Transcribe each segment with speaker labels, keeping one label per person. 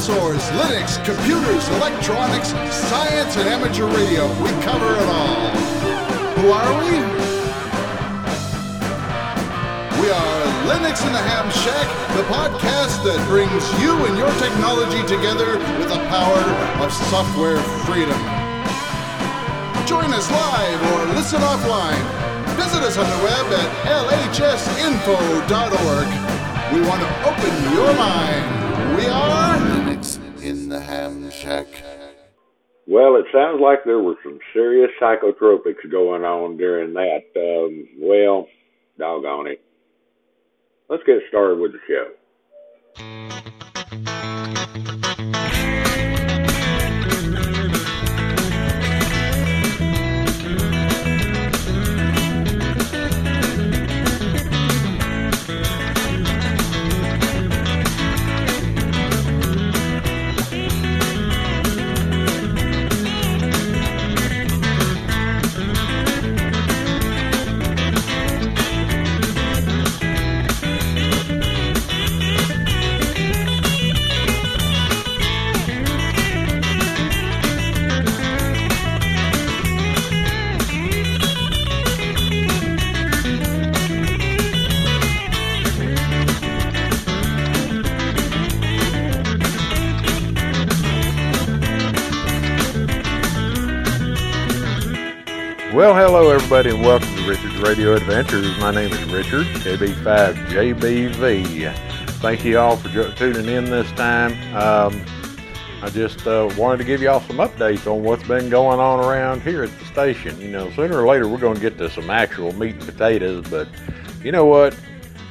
Speaker 1: source, Linux, computers, electronics, science, and amateur radio. We cover it all. Who are we? We are Linux in the Ham Shack, the podcast that brings you and your technology together with the power of software freedom. Join us live or listen offline. Visit us on the web at lhsinfo.org. We want to open your mind. We are
Speaker 2: Well, it sounds like there were some serious psychotropics going on during that. Um, well, doggone it. Let's get started with the show.
Speaker 3: Well, hello everybody, and welcome to Richard's Radio Adventures. My name is Richard, KB5JBV. Thank you all for tuning in this time. Um, I just uh, wanted to give you all some updates on what's been going on around here at the station. You know, sooner or later we're going to get to some actual meat and potatoes, but you know what?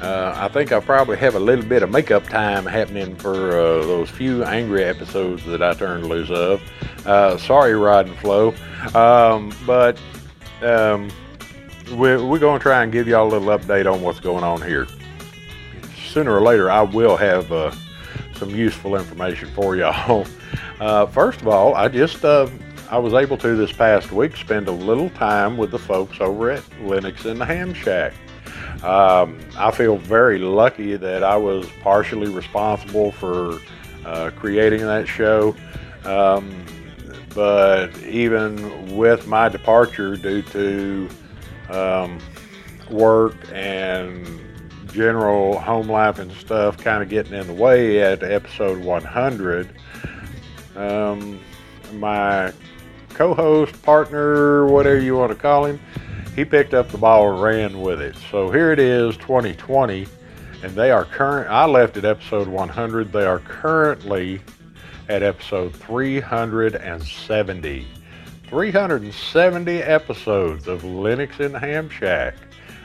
Speaker 3: Uh, I think I probably have a little bit of makeup time happening for uh, those few angry episodes that I turned loose of. Uh, sorry, Rod and Flo. Um, but um, we're, we're going to try and give y'all a little update on what's going on here. Sooner or later, I will have uh, some useful information for y'all. Uh, first of all, I just uh, I was able to this past week spend a little time with the folks over at Linux in the Ham Shack. Um, I feel very lucky that I was partially responsible for uh, creating that show. Um, but even with my departure due to um, work and general home life and stuff kind of getting in the way at episode 100, um, my co-host, partner, whatever you want to call him, he picked up the ball and ran with it. So here it is, 2020, and they are current. I left at episode 100. They are currently at episode 370. 370 episodes of Linux in the Ham Shack.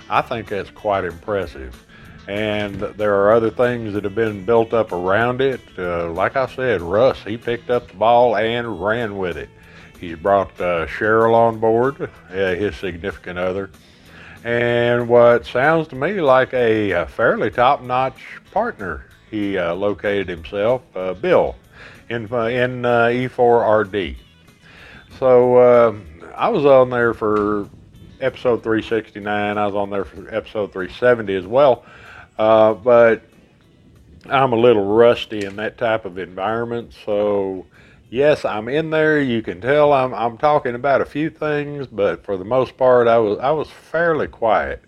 Speaker 3: I think that's quite impressive. And there are other things that have been built up around it. Uh, like I said, Russ, he picked up the ball and ran with it. He brought uh, Cheryl on board, uh, his significant other, and what sounds to me like a, fairly top notch partner. He uh, located himself, uh, Bill in uh, in uh, E4RD. So uh, I was on there for episode 369. I was on there for episode 370 as well. Uh, but I'm a little rusty in that type of environment. So yes, I'm in there. You can tell I'm I'm talking about a few things, but for the most part, I was I was fairly quiet.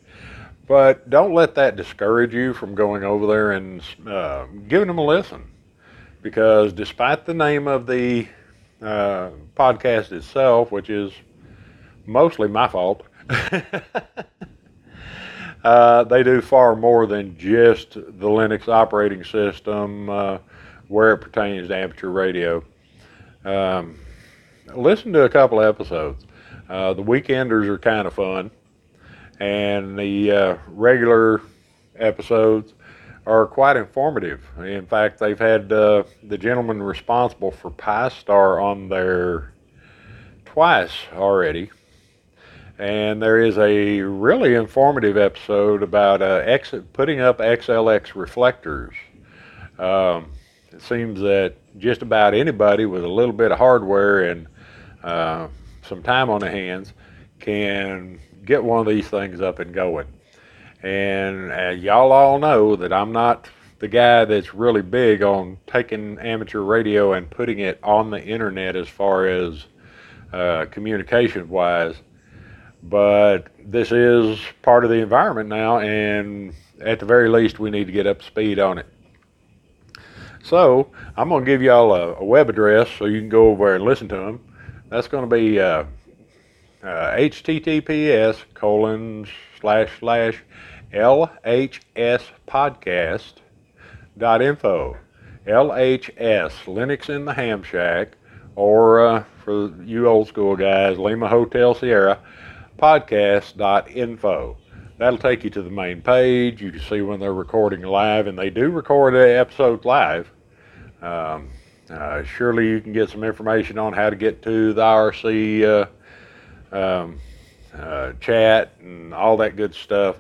Speaker 3: But don't let that discourage you from going over there and uh, giving them a listen because despite the name of the uh, podcast itself, which is mostly my fault, uh, they do far more than just the Linux operating system uh, where it pertains to amateur radio. Um, listen to a couple episodes. Uh, the weekenders are kind of fun, and the uh, regular episodes are quite informative. In fact, they've had uh, the gentleman responsible for Pi-Star on there twice already. And there is a really informative episode about uh, putting up XLX reflectors. Um, it seems that just about anybody with a little bit of hardware and uh, some time on their hands can get one of these things up and going. And uh, y'all all know that I'm not the guy that's really big on taking amateur radio and putting it on the internet as far as uh, communication wise. But this is part of the environment now, and at the very least, we need to get up to speed on it. So I'm going to give y'all a, a, web address so you can go over and listen to them. That's going to be uh, uh, https colon slash slash lhs podcast dot info. Lhs linux in the ham shack or uh, for you old school guys lima hotel sierra podcast dot info. That'll take you to the main page. You can see when they're recording live and they do record the episode live. Um, uh, surely you can get some information on how to get to the IRC uh, um, uh, chat and all that good stuff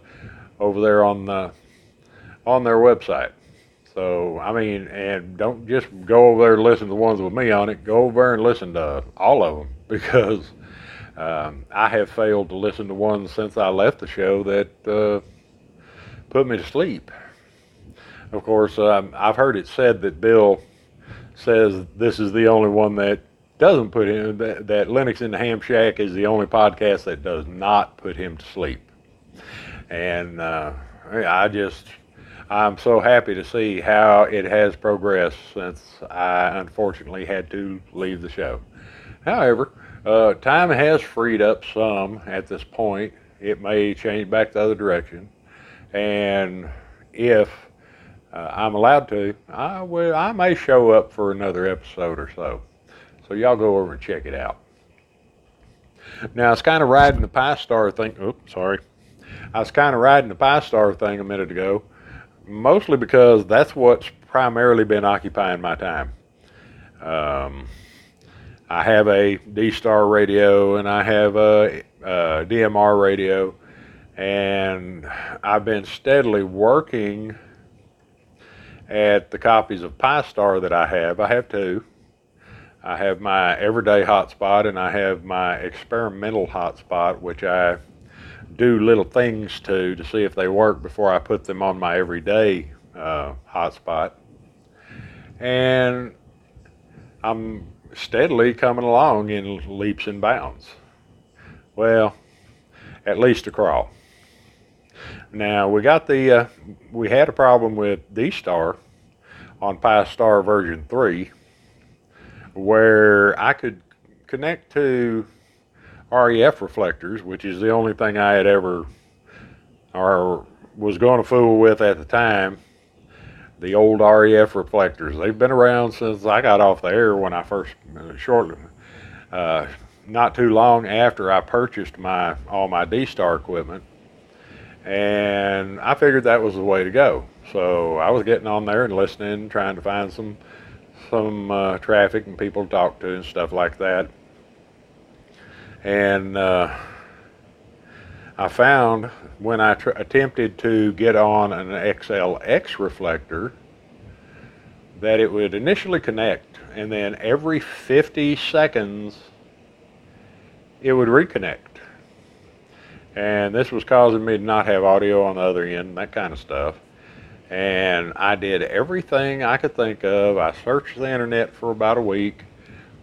Speaker 3: over there on the on their website. So I mean, and don't just go over there and listen to the ones with me on it. Go over there and listen to all of them because um, I have failed to listen to ones since I left the show that uh, put me to sleep. Of course, um, I've heard it said that Bill says this is the only one that doesn't put him that, that Linux in the Ham Shack is the only podcast that does not put him to sleep. And uh, I just I'm so happy to see how it has progressed since I unfortunately had to leave the show. However, uh, time has freed up some at this point. It may change back the other direction. And if uh, I'm allowed to, I will. I may show up for another episode or so. So y'all go over and check it out. Now it's kind of riding the Pi-Star thing. Oops, sorry. I was kind of riding the Pi-Star thing a minute ago, mostly because that's what's primarily been occupying my time. Um, I have a D Star radio and I have a, a DMR radio, and I've been steadily working at the copies of Pi-Star that I have. I have two. I have my everyday hotspot and I have my experimental hotspot, which I do little things to to see if they work before I put them on my everyday uh, hotspot. And I'm steadily coming along in leaps and bounds. Well, at least a crawl. Now we got the uh, we had a problem with D Star on Pi-Star version three, where I could connect to REF reflectors, which is the only thing I had ever or was going to fool with at the time. The old REF reflectors. They've been around since I got off the air when I first uh, shortly, uh, not too long after I purchased my all my D Star equipment and I figured that was the way to go. So I was getting on there and listening, trying to find some some uh, traffic and people to talk to and stuff like that. And uh, I found when I tr- attempted to get on an XLX reflector that it would initially connect, and then every 50 seconds it would reconnect and this was causing me to not have audio on the other end, that kind of stuff. And I did everything I could think of. I searched the internet for about a week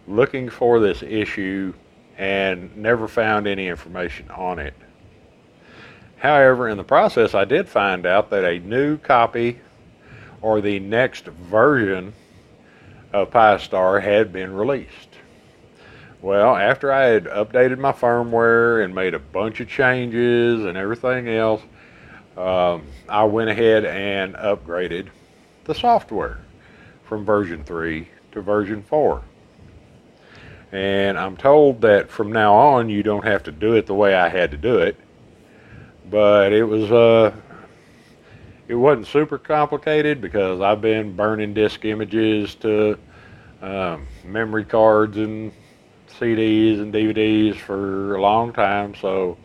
Speaker 3: looking for this issue and never found any information on it. However, in the process, I did find out that a new copy or the next version of Pi-Star had been released. Well, after I had updated my firmware and made a bunch of changes and everything else, um, I went ahead and upgraded the software from version 3 to version 4. And I'm told that from now on you don't have to do it the way I had to do it. But it was uh it wasn't super complicated because I've been burning disk images to um, memory cards and CDs and DVDs for a long time, so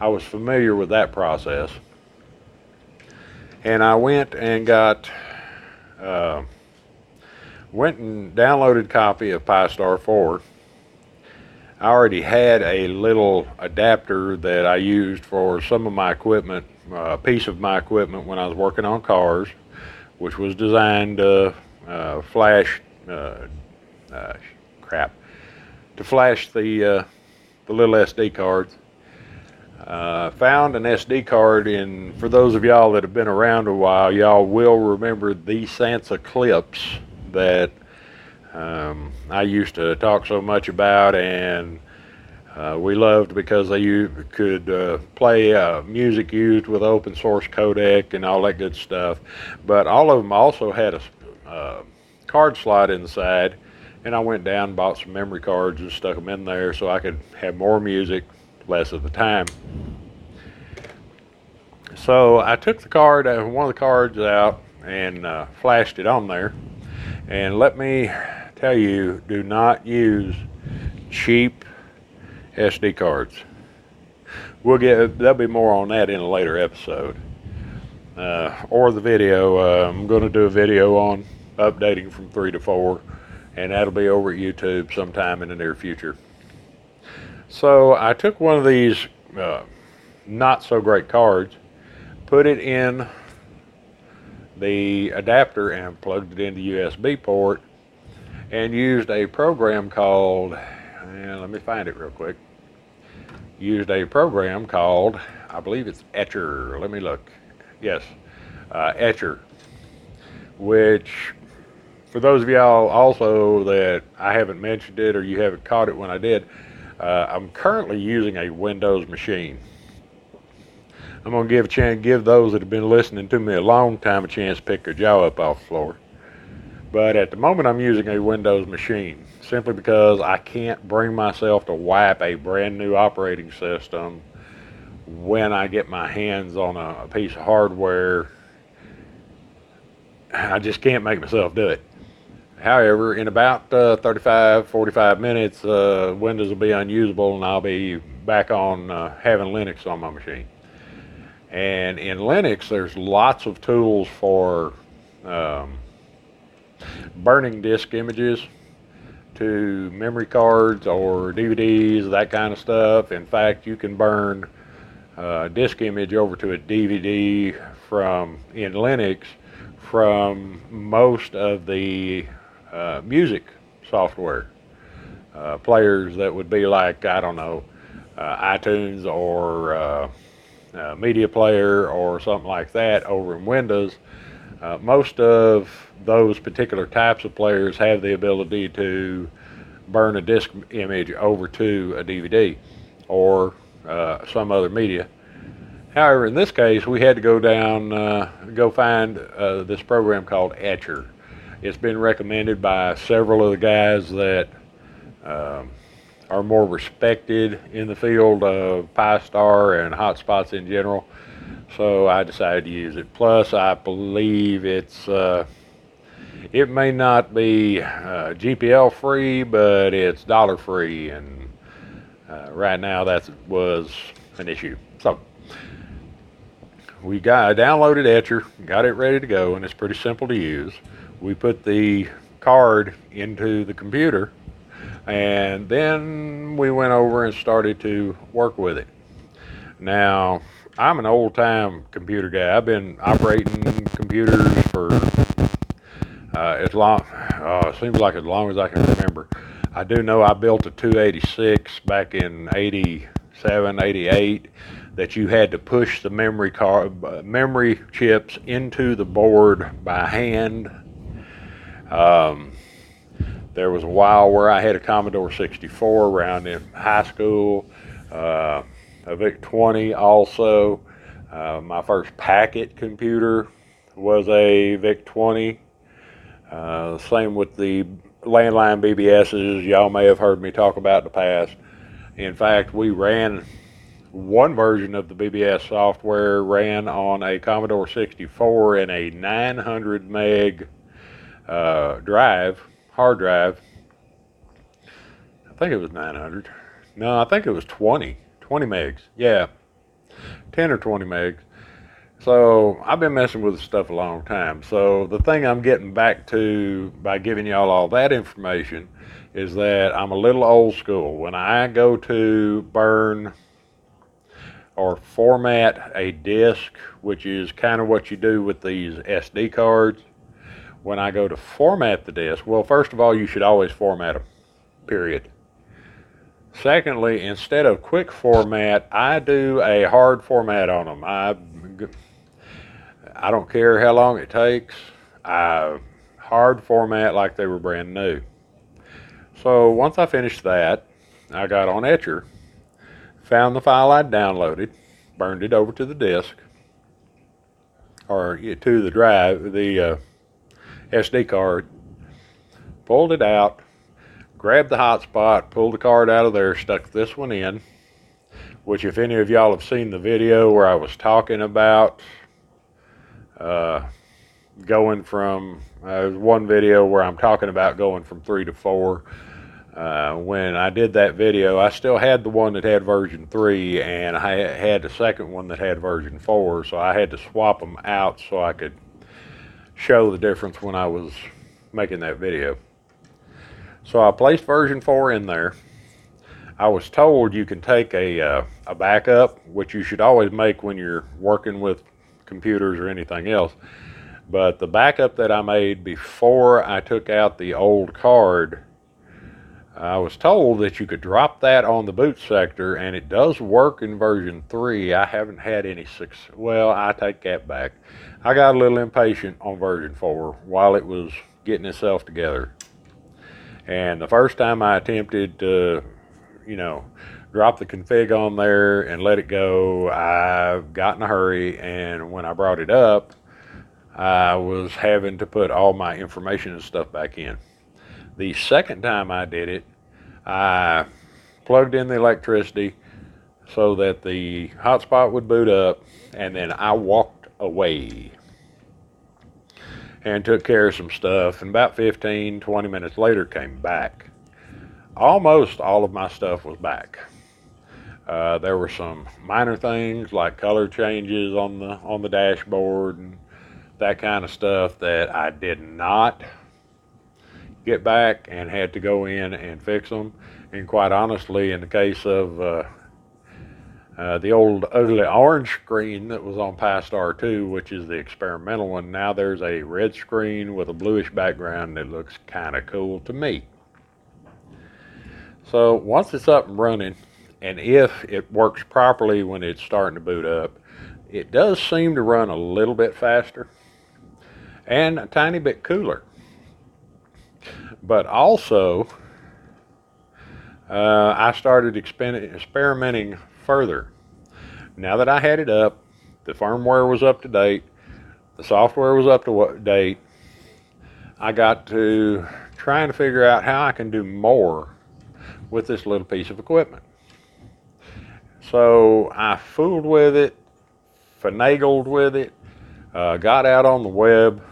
Speaker 3: I was familiar with that process. And I went and got, uh, went and downloaded copy of Pi-Star 4. I already had a little adapter that I used for some of my equipment, a uh, piece of my equipment when I was working on cars, which was designed to uh, flash uh, uh, crap to flash the uh, the little SD cards. Uh, found an SD card in. For those of y'all that have been around a while, y'all will remember the Sansa clips that um, I used to talk so much about, and uh, we loved because they u- could uh, play uh, music used with open source codec and all that good stuff. But all of them also had a uh, card slot inside, and I went down bought some memory cards and stuck them in there so I could have more music less of the time. So I took the card, uh, one of the cards out, and uh, flashed it on there. And let me tell you, do not use cheap SD cards. We'll get there'll be more on that in a later episode, uh, or the video. Uh, I'm going to do a video on updating from three to four, and that'll be over at YouTube sometime in the near future. So I took one of these uh, not so great cards, put it in the adapter and plugged it into USB port, and used a program called. And let me find it real quick. Used a program called, I believe it's Etcher. Let me look. Yes, uh, Etcher, which for those of y'all also that I haven't mentioned it or you haven't caught it when I did, uh, I'm currently using a Windows machine. I'm gonna give a chance, give those that have been listening to me a long time a chance to pick their jaw up off the floor. But at the moment, I'm using a Windows machine simply because I can't bring myself to wipe a brand new operating system when I get my hands on a, a piece of hardware. I just can't make myself do it. However, in about uh, 35, 45 minutes, uh, Windows will be unusable and I'll be back on uh, having Linux on my machine. And in Linux, there's lots of tools for um, burning disk images to memory cards or DVDs, that kind of stuff. In fact, you can burn a disk image over to a DVD from in Linux from most of the uh, music software uh, players that would be like I don't know uh, iTunes or uh, uh, Media Player or something like that over in Windows. Uh, most of those particular types of players have the ability to burn a disk image over to a DVD or some other media. However, in this case, we had to go down, go find this program called Etcher it's been recommended by several of the guys that um, are more respected in the field of Pi-Star and hotspots in general. So I decided to use it. Plus, I believe it's uh, it may not be uh, GPL free, but it's dollar free, and uh, right now that was an issue. So we got I downloaded Etcher, got it ready to go, and it's pretty simple to use we put the card into the computer and then we went over and started to work with it. Now, I'm an old time computer guy. I've been operating computers for uh, as long, it seems like as long as I can remember. I do know I built a 286 back in 87, 88 that you had to push the memory card, uh, memory chips into the board by hand um, there was a while where I had a Commodore 64 around in high school, uh, a VIC 20 also. Uh, my first packet computer was a VIC 20. Uh, same with the landline BBSs, y'all may have heard me talk about in the past. In fact, we ran one version of the BBS software ran on a Commodore 64 and a 900 meg uh, drive, hard drive. I think it was 900. No, I think it was 20, 20 megs. Yeah, 10 or 20 megs. So I've been messing with this stuff a long time. So the thing I'm getting back to by giving y'all all that information is that I'm a little old school. When I go to burn or format a disk, which is kind of what you do with these SD cards, when I go to format the disk, well, first of all, you should always format them, period. Secondly, instead of quick format, I do a hard format on them. I, I don't care how long it takes. I hard format like they were brand new. So once I finished that, I got on Etcher, found the file I'd downloaded, burned it over to the disk, or to the drive, the uh, SD card, pulled it out, grabbed the hotspot, pulled the card out of there, stuck this one in, which if any of y'all have seen the video where I was talking about uh, going from, uh, one video where I'm talking about going from three to four. Uh, when I did that video, I still had the one that had version 3 and I had the second one that had version 4, so I had to swap them out so I could show the difference when I was making that video. So I placed version 4 in there. I was told you can take a, uh, a backup, which you should always make when you're working with computers or anything else. But the backup that I made before I took out the old card, I was told that you could drop that on the boot sector, and it does work in version 3. I haven't had any success. Well, I take that back. I got a little impatient on version 4 while it was getting itself together. And the first time I attempted to, you know, drop the config on there and let it go, I got in a hurry. And when I brought it up, I was having to put all my information and stuff back in. The second time I did it, I plugged in the electricity so that the hotspot would boot up, and then I walked away and took care of some stuff. And about 15, 20 minutes later, came back. Almost all of my stuff was back. Uh, there were some minor things like color changes on the on the dashboard and that kind of stuff that I did not get back and had to go in and fix them. And quite honestly, in the case of uh, uh, the old ugly orange screen that was on Pi-Star 2, which is the experimental one. Now there's a red screen with a bluish background that looks kind of cool to me. So once it's up and running, and if it works properly when it's starting to boot up, it does seem to run a little bit faster and a tiny bit cooler. But also, uh, I started experimenting further. Now that I had it up, the firmware was up to date, the software was up to date, I got to trying to figure out how I can do more with this little piece of equipment. So I fooled with it, finagled with it, uh, got out on the web,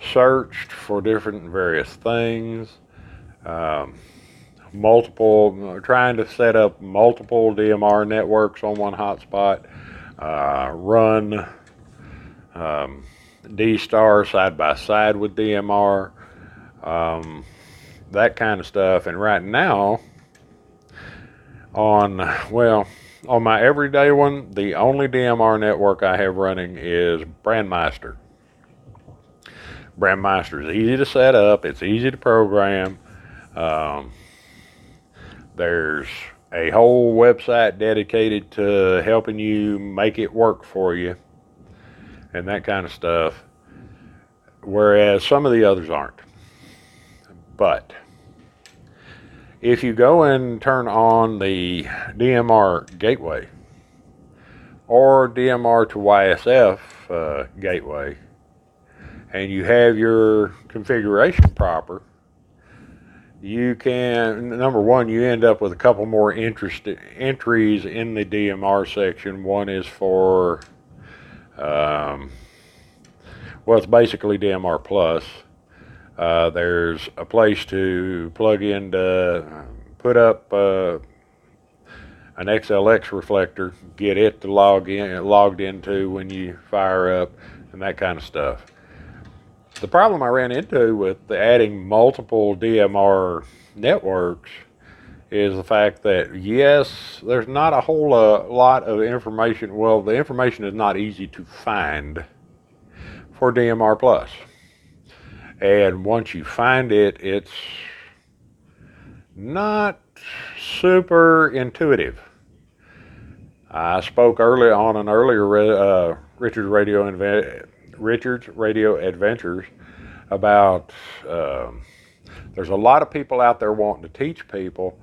Speaker 3: searched for different various things. Um, multiple, trying to set up multiple DMR networks on one hotspot, uh, run um, D-Star side by side with DMR, um, that kind of stuff. And right now, on, well, on my everyday one, the only DMR network I have running is Brandmeister. Brandmeister is easy to set up, it's easy to program. Um, there's a whole website dedicated to helping you make it work for you and that kind of stuff, whereas some of the others aren't. But if you go and turn on the DMR gateway or DMR to YSF uh, gateway, and you have your configuration proper, you can number one you end up with a couple more interest entries in the DMR section. One is for um, well, it's basically DMR plus. Uh, there's a place to plug in to put up uh, an XLX reflector, get it to log in logged into when you fire up, and that kind of stuff. The problem I ran into with adding multiple DMR networks is the fact that yes, there's not a whole uh, lot of information. Well, the information is not easy to find for DMR Plus. And once you find it, it's not super intuitive. I spoke early on an earlier uh, Richard's Radio Richard's Radio Adventures about um, there's a lot of people out there wanting to teach people,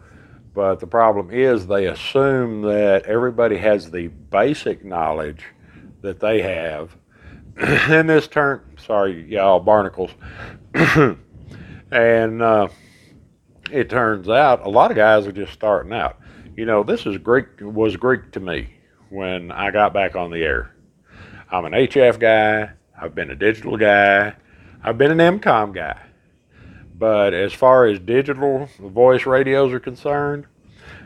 Speaker 3: but the problem is they assume that everybody has the basic knowledge that they have. and this turn, sorry, y'all, barnacles. and uh, it turns out a lot of guys are just starting out. You know, this is Greek was Greek to me when I got back on the air. I'm an HF guy. I've been a digital guy. I've been an MCOM guy. But as far as digital voice radios are concerned,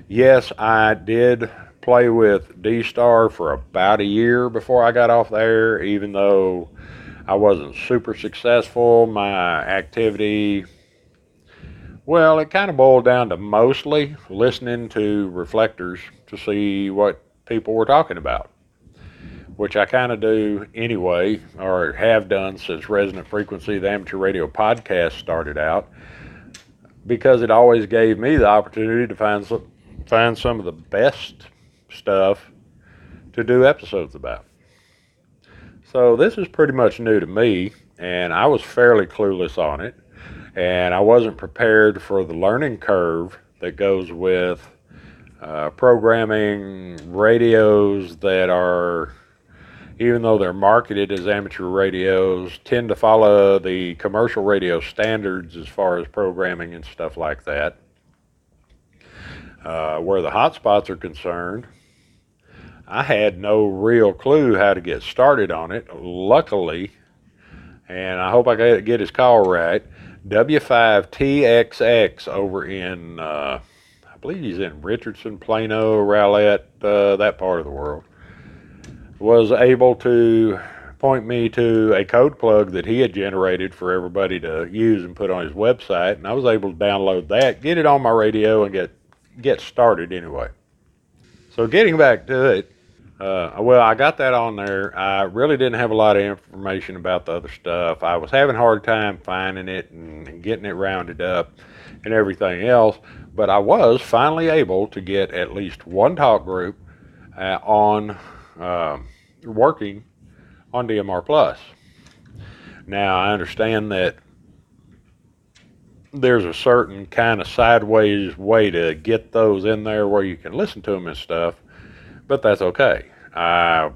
Speaker 3: yes, I did play with D Star for about a year before I got off there, even though I wasn't super successful. My activity, well, it kind of boiled down to mostly listening to reflectors to see what people were talking about which I kind of do anyway, or have done since Resonant Frequency, the amateur radio podcast started out, because it always gave me the opportunity to find some, find some of the best stuff to do episodes about. So this is pretty much new to me, and I was fairly clueless on it, and I wasn't prepared for the learning curve that goes with uh, programming radios that are even though they're marketed as amateur radios, tend to follow the commercial radio standards as far as programming and stuff like that. Uh, where the hotspots are concerned, I had no real clue how to get started on it. Luckily, and I hope I get his call right, W5TXX over in, uh, I believe he's in Richardson, Plano, Rowlett, uh, that part of the world was able to point me to a code plug that he had generated for everybody to use and put on his website, and I was able to download that, get it on my radio, and get get started anyway. So getting back to it, uh, well, I got that on there. I really didn't have a lot of information about the other stuff. I was having a hard time finding it and getting it rounded up and everything else, but I was finally able to get at least one talk group uh, on uh, working on DMR Plus. Now, I understand that there's a certain kind of sideways way to get those in there where you can listen to them and stuff, but that's okay. I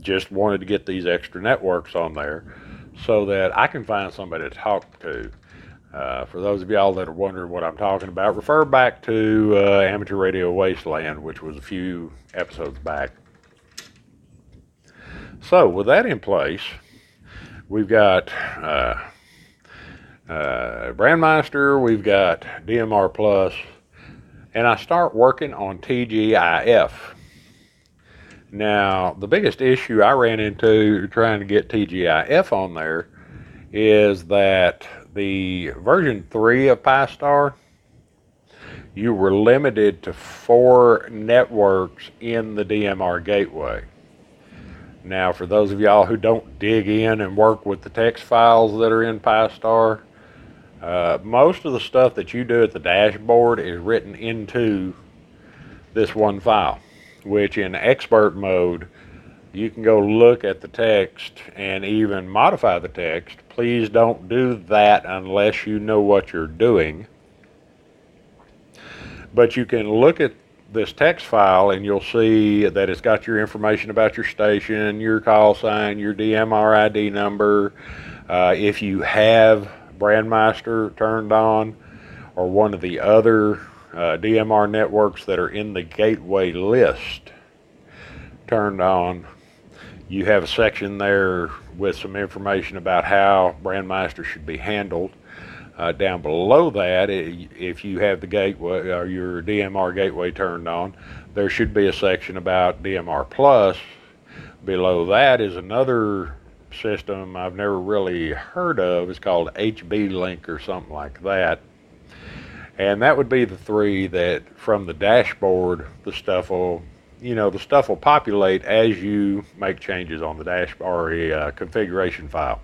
Speaker 3: just wanted to get these extra networks on there so that I can find somebody to talk to. Uh, for those of y'all that are wondering what I'm talking about, refer back to uh, Amateur Radio Wasteland, which was a few episodes back. So with that in place, we've got uh, uh, Brandmeister, we've got DMR Plus, and I start working on TGIF. Now, the biggest issue I ran into trying to get TGIF on there is that the version 3 of Pi-Star, you were limited to four networks in the DMR gateway. Now, for those of y'all who don't dig in and work with the text files that are in Pi-Star, uh, most of the stuff that you do at the dashboard is written into this one file, which in expert mode, you can go look at the text and even modify the text. Please don't do that unless you know what you're doing. But you can look at this text file and you'll see that it's got your information about your station, your call sign, your DMR ID number. Uh, if you have Brandmeister turned on or one of the other uh, DMR networks that are in the gateway list turned on, you have a section there with some information about how Brandmeister should be handled. Uh, down below that, if you have the gateway or your DMR gateway turned on, there should be a section about DMR Plus. Below that is another system I've never really heard of. It's called HB Link or something like that. And that would be the three that from the dashboard, the stuff will, you know, the stuff will populate as you make changes on the dashboard uh, configuration file.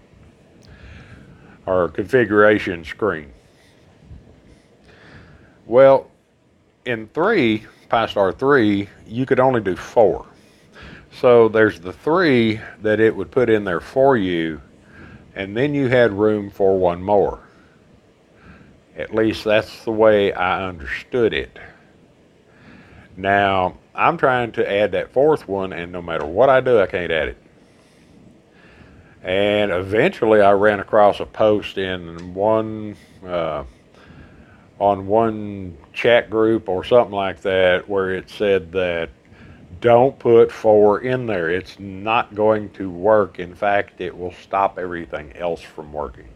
Speaker 3: Or configuration screen. Well, in 3, Pi-Star 3, you could only do 4. So there's the 3 that it would put in there for you, and then you had room for one more. At least that's the way I understood it. Now, I'm trying to add that fourth one, and no matter what I do, I can't add it. And eventually, I ran across a post in one uh, on one chat group or something like that where it said that don't put four in there. It's not going to work. In fact, it will stop everything else from working.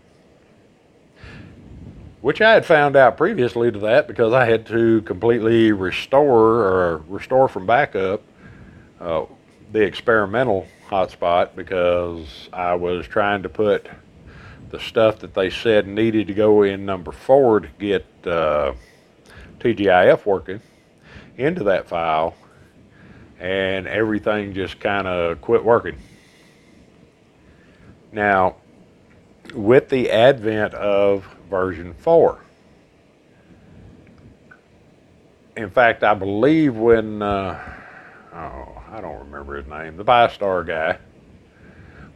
Speaker 3: Which I had found out previously to that because I had to completely restore or restore from backup uh, the experimental hotspot because I was trying to put the stuff that they said needed to go in number four to get uh, TGIF working into that file, and everything just kind of quit working. Now, with the advent of version 4, in fact, I believe when, uh, oh, I don't remember his name, the Pi-Star guy,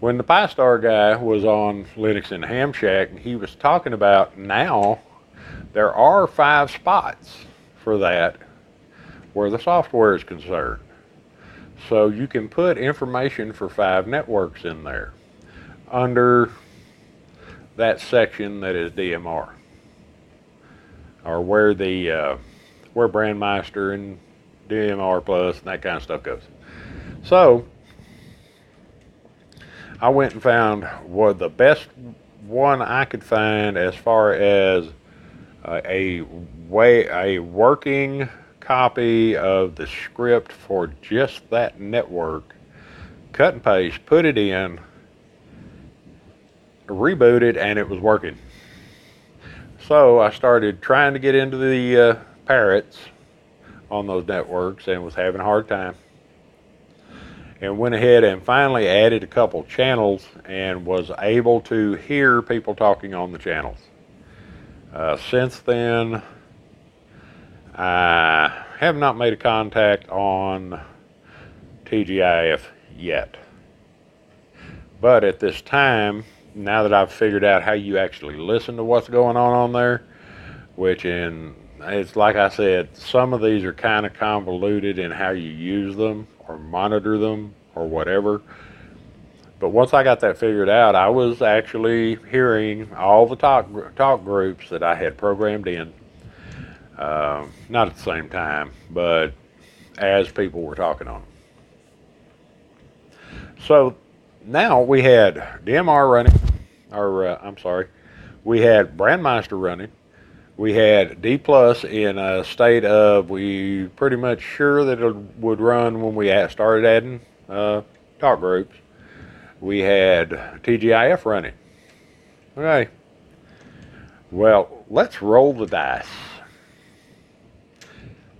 Speaker 3: when the Pi-Star guy was on Linux and Ham Shack, he was talking about now there are five spots for that where the software is concerned. So you can put information for five networks in there under that section that is DMR or where the uh, where Brandmeister and DMR Plus and that kind of stuff goes. So I went and found what the best one I could find as far as uh, a way a working copy of the script for just that network. Cut and paste, put it in, rebooted, and it was working. So I started trying to get into the uh, parrots on those networks and was having a hard time and went ahead and finally added a couple channels and was able to hear people talking on the channels. Uh, since then, I have not made a contact on TGIF yet. But at this time, now that I've figured out how you actually listen to what's going on on there, which in it's like I said, some of these are kind of convoluted in how you use them or monitor them or whatever. But once I got that figured out, I was actually hearing all the talk talk groups that I had programmed in. Uh, not at the same time, but as people were talking on them. So now we had DMR running, or uh, I'm sorry, we had Brandmeister running, we had D plus in a state of we pretty much sure that it would run when we started adding uh, talk groups. We had TGIF running. Okay. Well, let's roll the dice.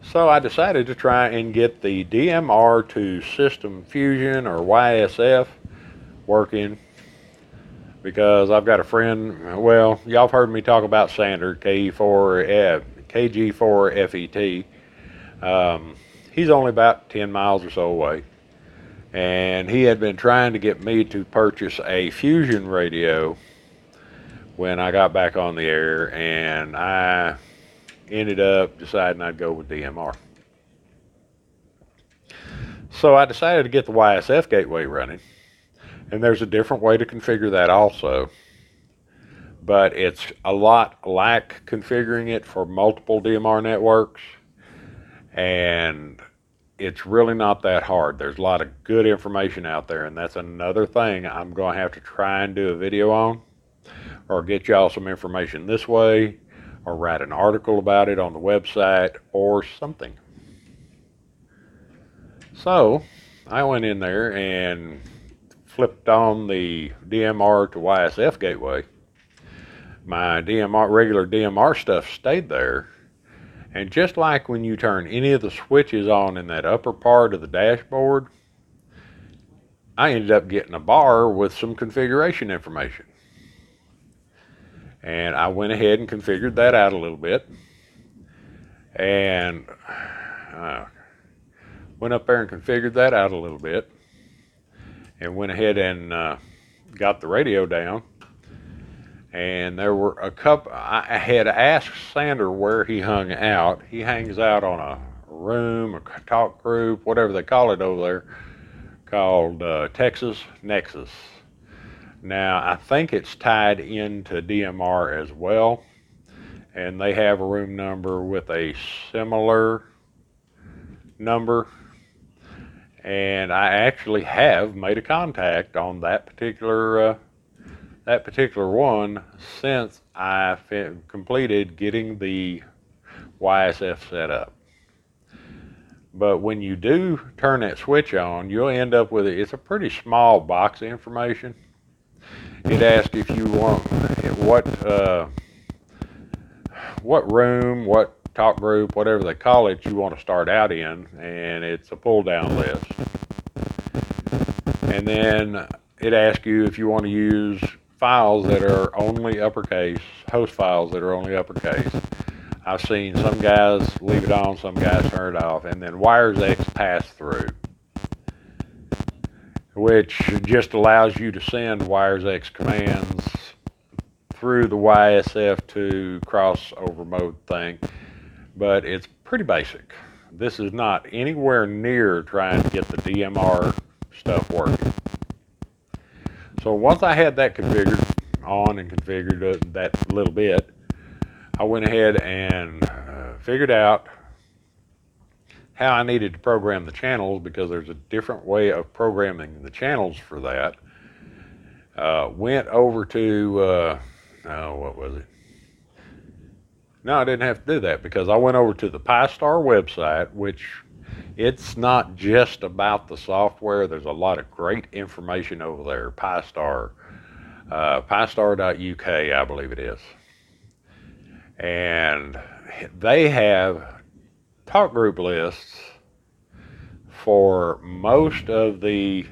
Speaker 3: So I decided to try and get the DMR to System Fusion or YSF working because I've got a friend. Well, y'all have heard me talk about Sander K4 KG4 FET. Um, he's only about 10 miles or so away, and he had been trying to get me to purchase a Fusion radio when I got back on the air, and I ended up deciding I'd go with DMR. So I decided to get the YSF gateway running and there's a different way to configure that also. But it's a lot like configuring it for multiple DMR networks. And it's really not that hard. There's a lot of good information out there. And that's another thing I'm going to have to try and do a video on or get y'all some information this way or write an article about it on the website or something. So I went in there and flipped on the DMR to YSF gateway, my DMR regular DMR stuff stayed there. And just like when you turn any of the switches on in that upper part of the dashboard, I ended up getting a bar with some configuration information. And I went ahead and configured that out a little bit. And uh, went up there and configured that out a little bit. And went ahead and uh, got the radio down. And there were a couple, I had asked Sander where he hung out. He hangs out on a room, a talk group, whatever they call it over there, called uh, Texas Nexus. Now, I think it's tied into DMR as well, and they have a room number with a similar number. And I actually have made a contact on that particular uh, that particular one since I completed getting the YSF set up. But when you do turn that switch on, you'll end up with it. It's a pretty small box of information. It asks if you want what uh, what room, what talk group, whatever they call it, you want to start out in, and it's a pull down list. And then it asks you if you want to use files that are only uppercase, host files that are only uppercase. I've seen some guys leave it on, some guys turn it off, and then WIRES-X pass through, which just allows you to send WIRES-X commands through the YSF to crossover mode thing, but it's pretty basic. This is not anywhere near trying to get the DMR stuff working. So once I had that configured on and configured that little bit, I went ahead and uh, figured out how I needed to program the channels because there's a different way of programming the channels for that. Uh, went over to, uh, oh, what was it? No, I didn't have to do that because I went over to the Pi-Star website, which it's not just about the software. There's a lot of great information over there. Pi-Star, uh, Pi-Star.uk, I believe it is, and they have talk group lists for most of the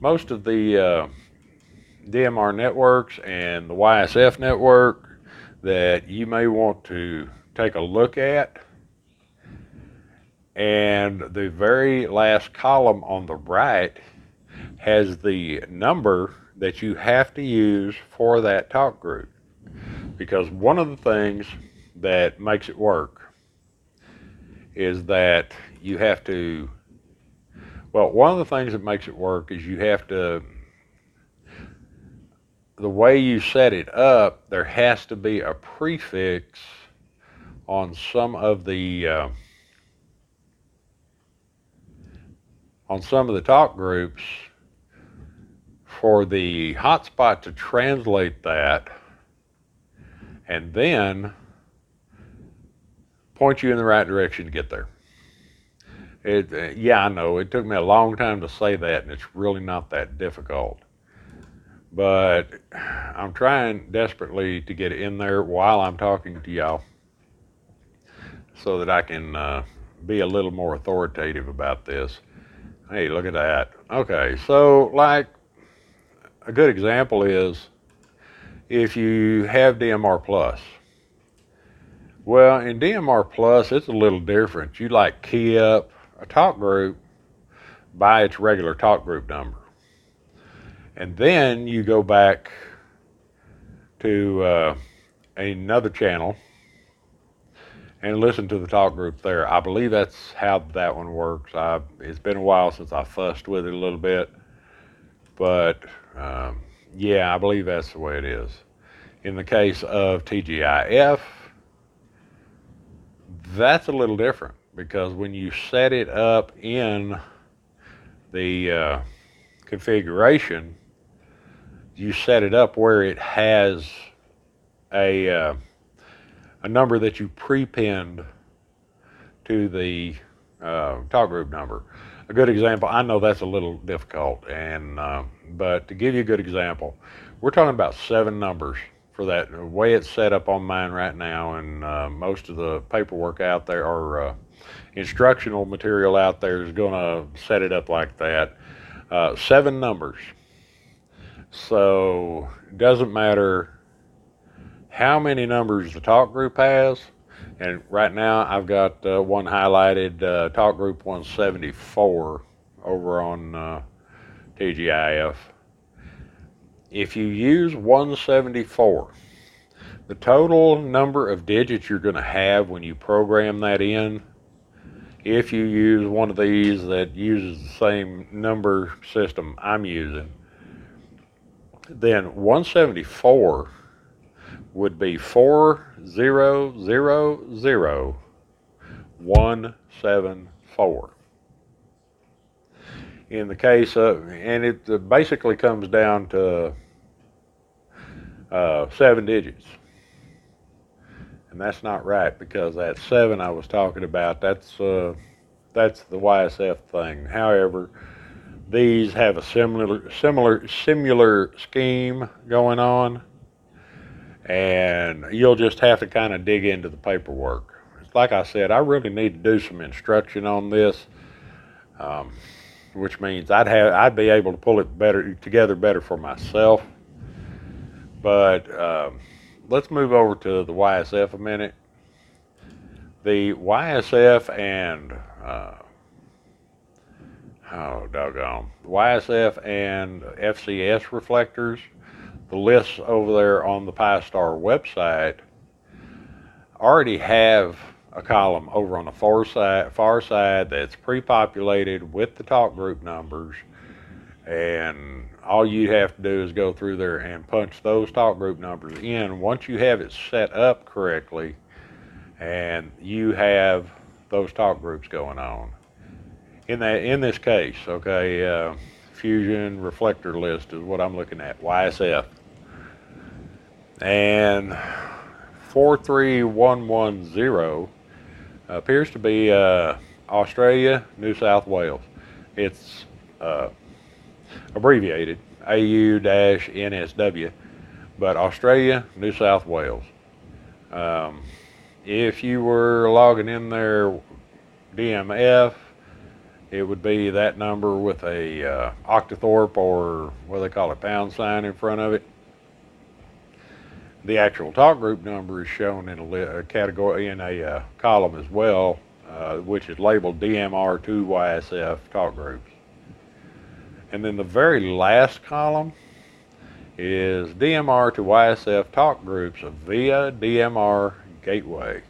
Speaker 3: most of the uh, DMR networks and the YSF network that you may want to take a look at and the very last column on the right has the number that you have to use for that talk group. Because one of the things that makes it work is that you have to, well, one of the things that makes it work is you have to, the way you set it up, there has to be a prefix on some of the, uh, on some of the talk groups for the hotspot to translate that and then point you in the right direction to get there. It, uh, yeah, I know. It took me a long time to say that, and it's really not that difficult. But I'm trying desperately to get in there while I'm talking to y'all so that I can uh, be a little more authoritative about this. Hey, look at that. Okay, so like a good example is if you have DMR Plus. Well, in DMR Plus, it's a little different. You like key up a talk group by its regular talk group number. And then you go back to uh, another channel and listen to the talk group there. I believe that's how that one works. I, it's been a while since I fussed with it a little bit, but um, yeah, I believe that's the way it is. In the case of TGIF, that's a little different because when you set it up in the uh, configuration, you set it up where it has a uh, a number that you pre-pinned to the uh, talk group number. A good example, I know that's a little difficult, and uh, but to give you a good example, we're talking about seven numbers for that the way it's set up on mine right now, and uh, most of the paperwork out there or uh, instructional material out there is going to set it up like that. Uh, seven numbers. So it doesn't matter how many numbers the talk group has. And right now I've got uh, one highlighted, uh, talk group 174 over on uh, TGIF. If you use 174, the total number of digits you're going to have when you program that in, if you use one of these that uses the same number system I'm using, then 174 would be 4000174. In the case of, and it basically comes down to uh, seven digits. And that's not right because that seven I was talking about, that's, uh, that's the YSF thing. However, these have a similar, similar, similar scheme going on, and you'll just have to kind of dig into the paperwork. Like I said, I really need to do some instruction on this, um, which means I'd have, I'd be able to pull it better together better for myself. But um, let's move over to the YSF a minute. The YSF and uh, oh doggone YSF and FCS reflectors. The lists over there on the Pi-Star website already have a column over on the far side, far side that's pre-populated with the talk group numbers, and all you have to do is go through there and punch those talk group numbers in. Once you have it set up correctly, and you have those talk groups going on, in that in this case, okay, uh, fusion reflector list is what I'm looking at, YSF, and 43110 appears to be uh, Australia, New South Wales. It's uh, abbreviated AU-NSW, but Australia, New South Wales. Um, if you were logging in there DMF, it would be that number with a uh, octothorpe or what they call a pound sign in front of it. The actual talk group number is shown in a, a category in a uh, column as well, uh, which is labeled DMR2YSF talk groups. And then the very last column is DMR to YSF talk groups via DMR gateway.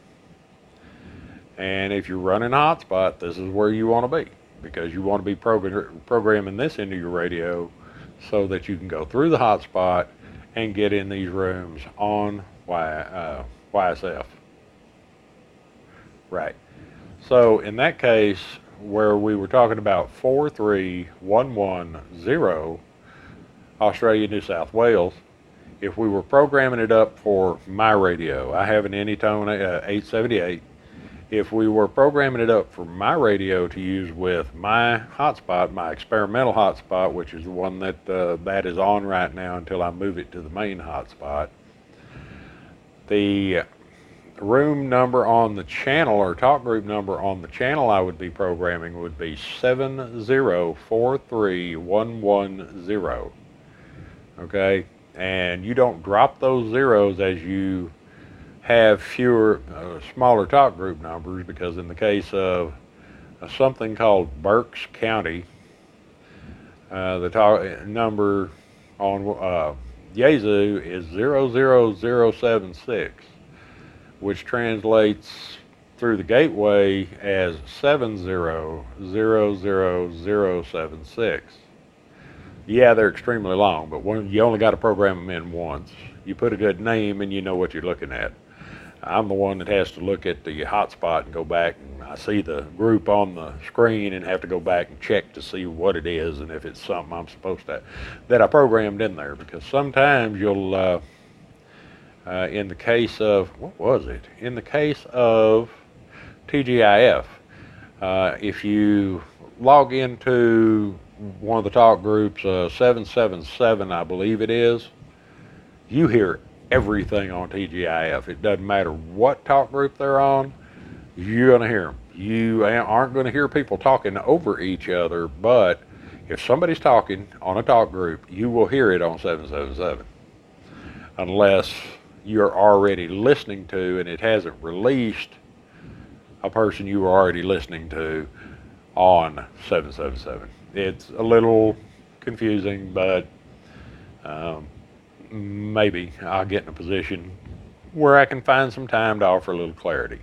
Speaker 3: And if you're running hotspot, this is where you want to be because you want to be program- programming this into your radio so that you can go through the hotspot and get in these rooms on y, uh, YSF. Right. So in that case, where we were talking about 43110 Australia, New South Wales, if we were programming it up for my radio, I have an Anytone uh, 878 if we were programming it up for my radio to use with my hotspot, my experimental hotspot, which is the one that uh, that is on right now until I move it to the main hotspot, the room number on the channel or talk group number on the channel I would be programming would be 7043110. Okay? And you don't drop those zeros as you have fewer, uh, smaller talk group numbers because in the case of uh, something called Berks County, uh, the talk number on uh, Yaesu is 00076, which translates through the gateway as 7000076. Yeah, they're extremely long, but one, you only got to program them in once. You put a good name and you know what you're looking at. I'm the one that has to look at the hotspot and go back and I see the group on the screen and have to go back and check to see what it is and if it's something I'm supposed to that I programmed in there because sometimes you'll uh, uh, in the case of what was it? In the case of TGIF uh, if you log into one of the talk groups uh, 777 I believe it is you hear everything on TGIF. It doesn't matter what talk group they're on, you're going to hear them. You aren't going to hear people talking over each other, but if somebody's talking on a talk group, you will hear it on 777. Unless you're already listening to and it hasn't released a person you were already listening to on 777. It's a little confusing, but um, maybe I'll get in a position where I can find some time to offer a little clarity.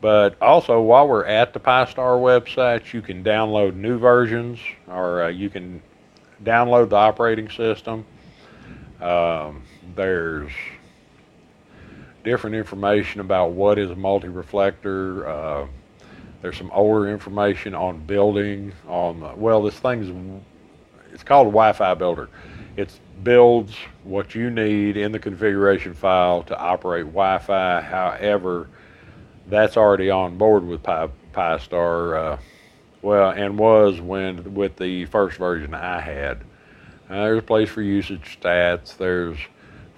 Speaker 3: But also, while we're at the Pi-Star website, you can download new versions or uh, you can download the operating system. Um, there's different information about what is a multi-reflector. Uh, there's some older information on building. On well, this thing's it's called Wi-Fi builder. It builds what you need in the configuration file to operate Wi-Fi. However, that's already on board with Pi, Pi-Star. Uh, well, and was when with the first version I had. Uh, there's a place for usage stats. There's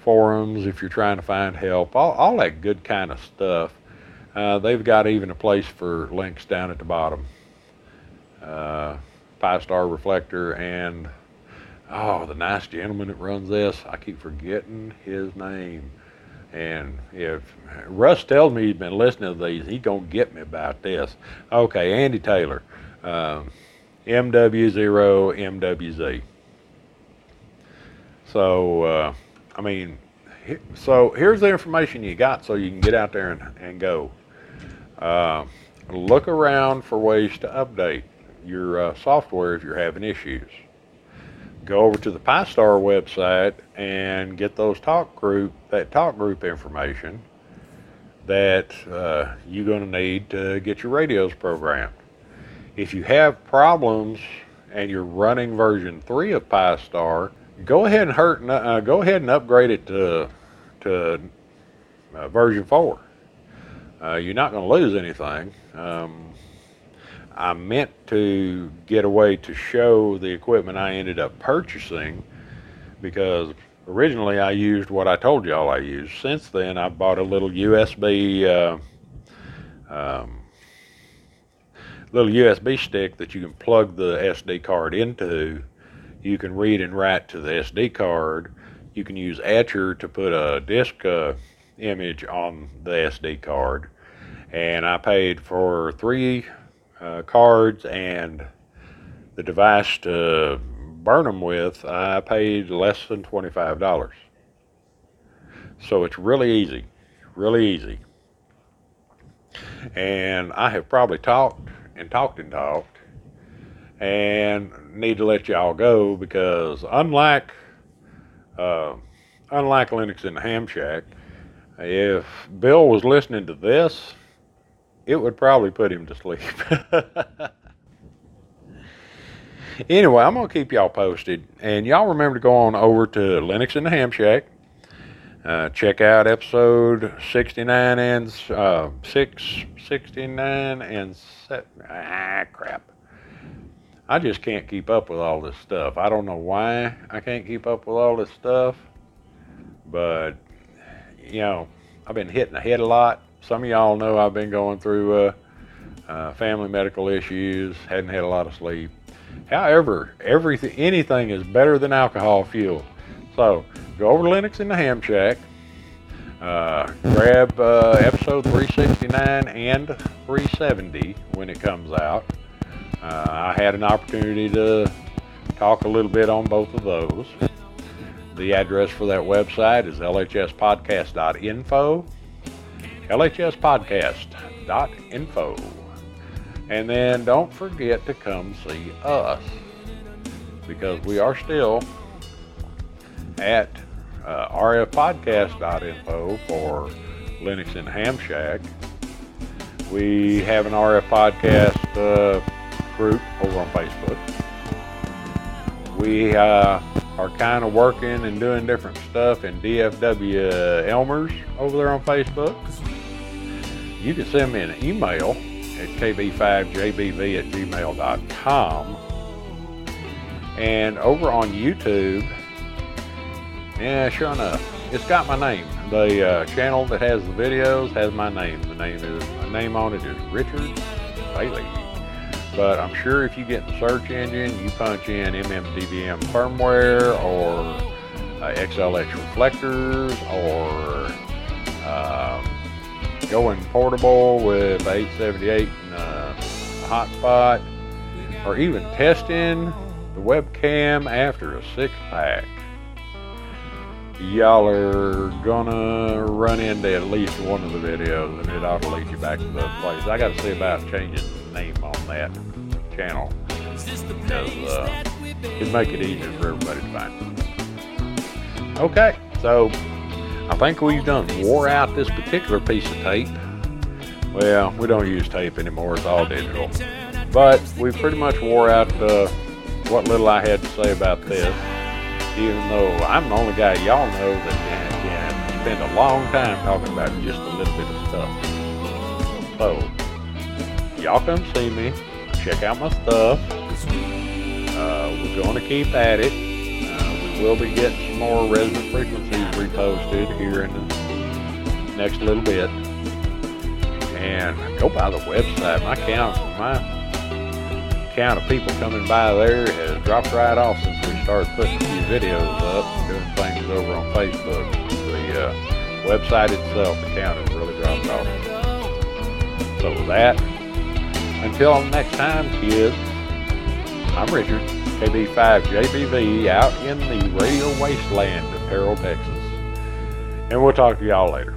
Speaker 3: forums if you're trying to find help. All, all that good kind of stuff. Uh, they've got even a place for links down at the bottom. Uh, Pi-Star Reflector and oh, the nice gentleman that runs this. I keep forgetting his name. And if Russ tells me he's been listening to these, he's gonna get me about this. Okay, Andy Taylor, um, MW0 MWZ. So, uh, I mean, so here's the information you got, so you can get out there and, and go. Uh, look around for ways to update your uh, software if you're having issues go over to the Pi-Star website and get those talk group that talk group information that uh, you're going to need to get your radios programmed. If you have problems and you're running version three of Pi-Star, go ahead and hurt, uh, go ahead and upgrade it to to uh, version four. Uh, you're not going to lose anything. Um, I meant to get a way to show the equipment I ended up purchasing because originally I used what I told y'all I used. Since then, I bought a little USB, uh, um, little USB stick that you can plug the SD card into. You can read and write to the SD card. You can use Etcher to put a disk uh, image on the SD card. And I paid for three uh, cards and the device to burn them with, I paid less than $25. So it's really easy, really easy. And I have probably talked and talked and talked and need to let y'all go because unlike uh, unlike Linux in the Ham Shack, if Bill was listening to this, it would probably put him to sleep. anyway, I'm going to keep y'all posted. And y'all remember to go on over to Linux in the Ham Shack. Uh, check out episode 69 and uh, 669 and set. Ah, crap. I just can't keep up with all this stuff. I don't know why I can't keep up with all this stuff, but you know, I've been hitting the head a lot some of y'all know I've been going through uh, uh, family medical issues, hadn't had a lot of sleep. However, everything, anything is better than alcohol fuel. So go over to Linux in the Ham Shack, uh, grab uh, episode 369 and 370 when it comes out. Uh, I had an opportunity to talk a little bit on both of those. The address for that website is lhspodcast.info lhspodcast.info. And then don't forget to come see us because we are still at uh, rfpodcast.info for Linux and Ham Shack. We have an RF podcast uh, group over on Facebook. We uh, are kind of working and doing different stuff in DFW Elmers over there on Facebook you can send me an email at kb5jbv at gmail.com. And over on YouTube, yeah, sure enough, it's got my name. The uh, channel that has the videos has my name. The name is my name on it is Richard Bailey. But I'm sure if you get the search engine, you punch in MMDVM firmware or uh, XLX reflectors or um, going portable with 878 and uh, a hotspot, or even testing the webcam after a six pack, y'all are gonna run into at least one of the videos and it ought to lead you back to the place. I gotta see about changing the name on that channel because uh, it'd make it easier for everybody to find. Okay, so I think we've done wore out this particular piece of tape. Well, we don't use tape anymore, it's all digital. But we pretty much wore out uh, what little I had to say about this, even though I'm the only guy y'all know that can, can spend a long time talking about just a little bit of stuff. So, y'all come see me, check out my stuff. Uh, we're going to keep at it. We will be getting some more resonant frequencies reposted here in the next little bit. And go by the website. My count, my count of people coming by there has dropped right off since we started putting a few videos up and doing things over on Facebook. The uh, website itself, the count has really dropped off. So with that, until next time, kids, I'm Richard, KB5JBV, out in the radio wasteland of Terrell, Texas. And we'll talk to y'all later.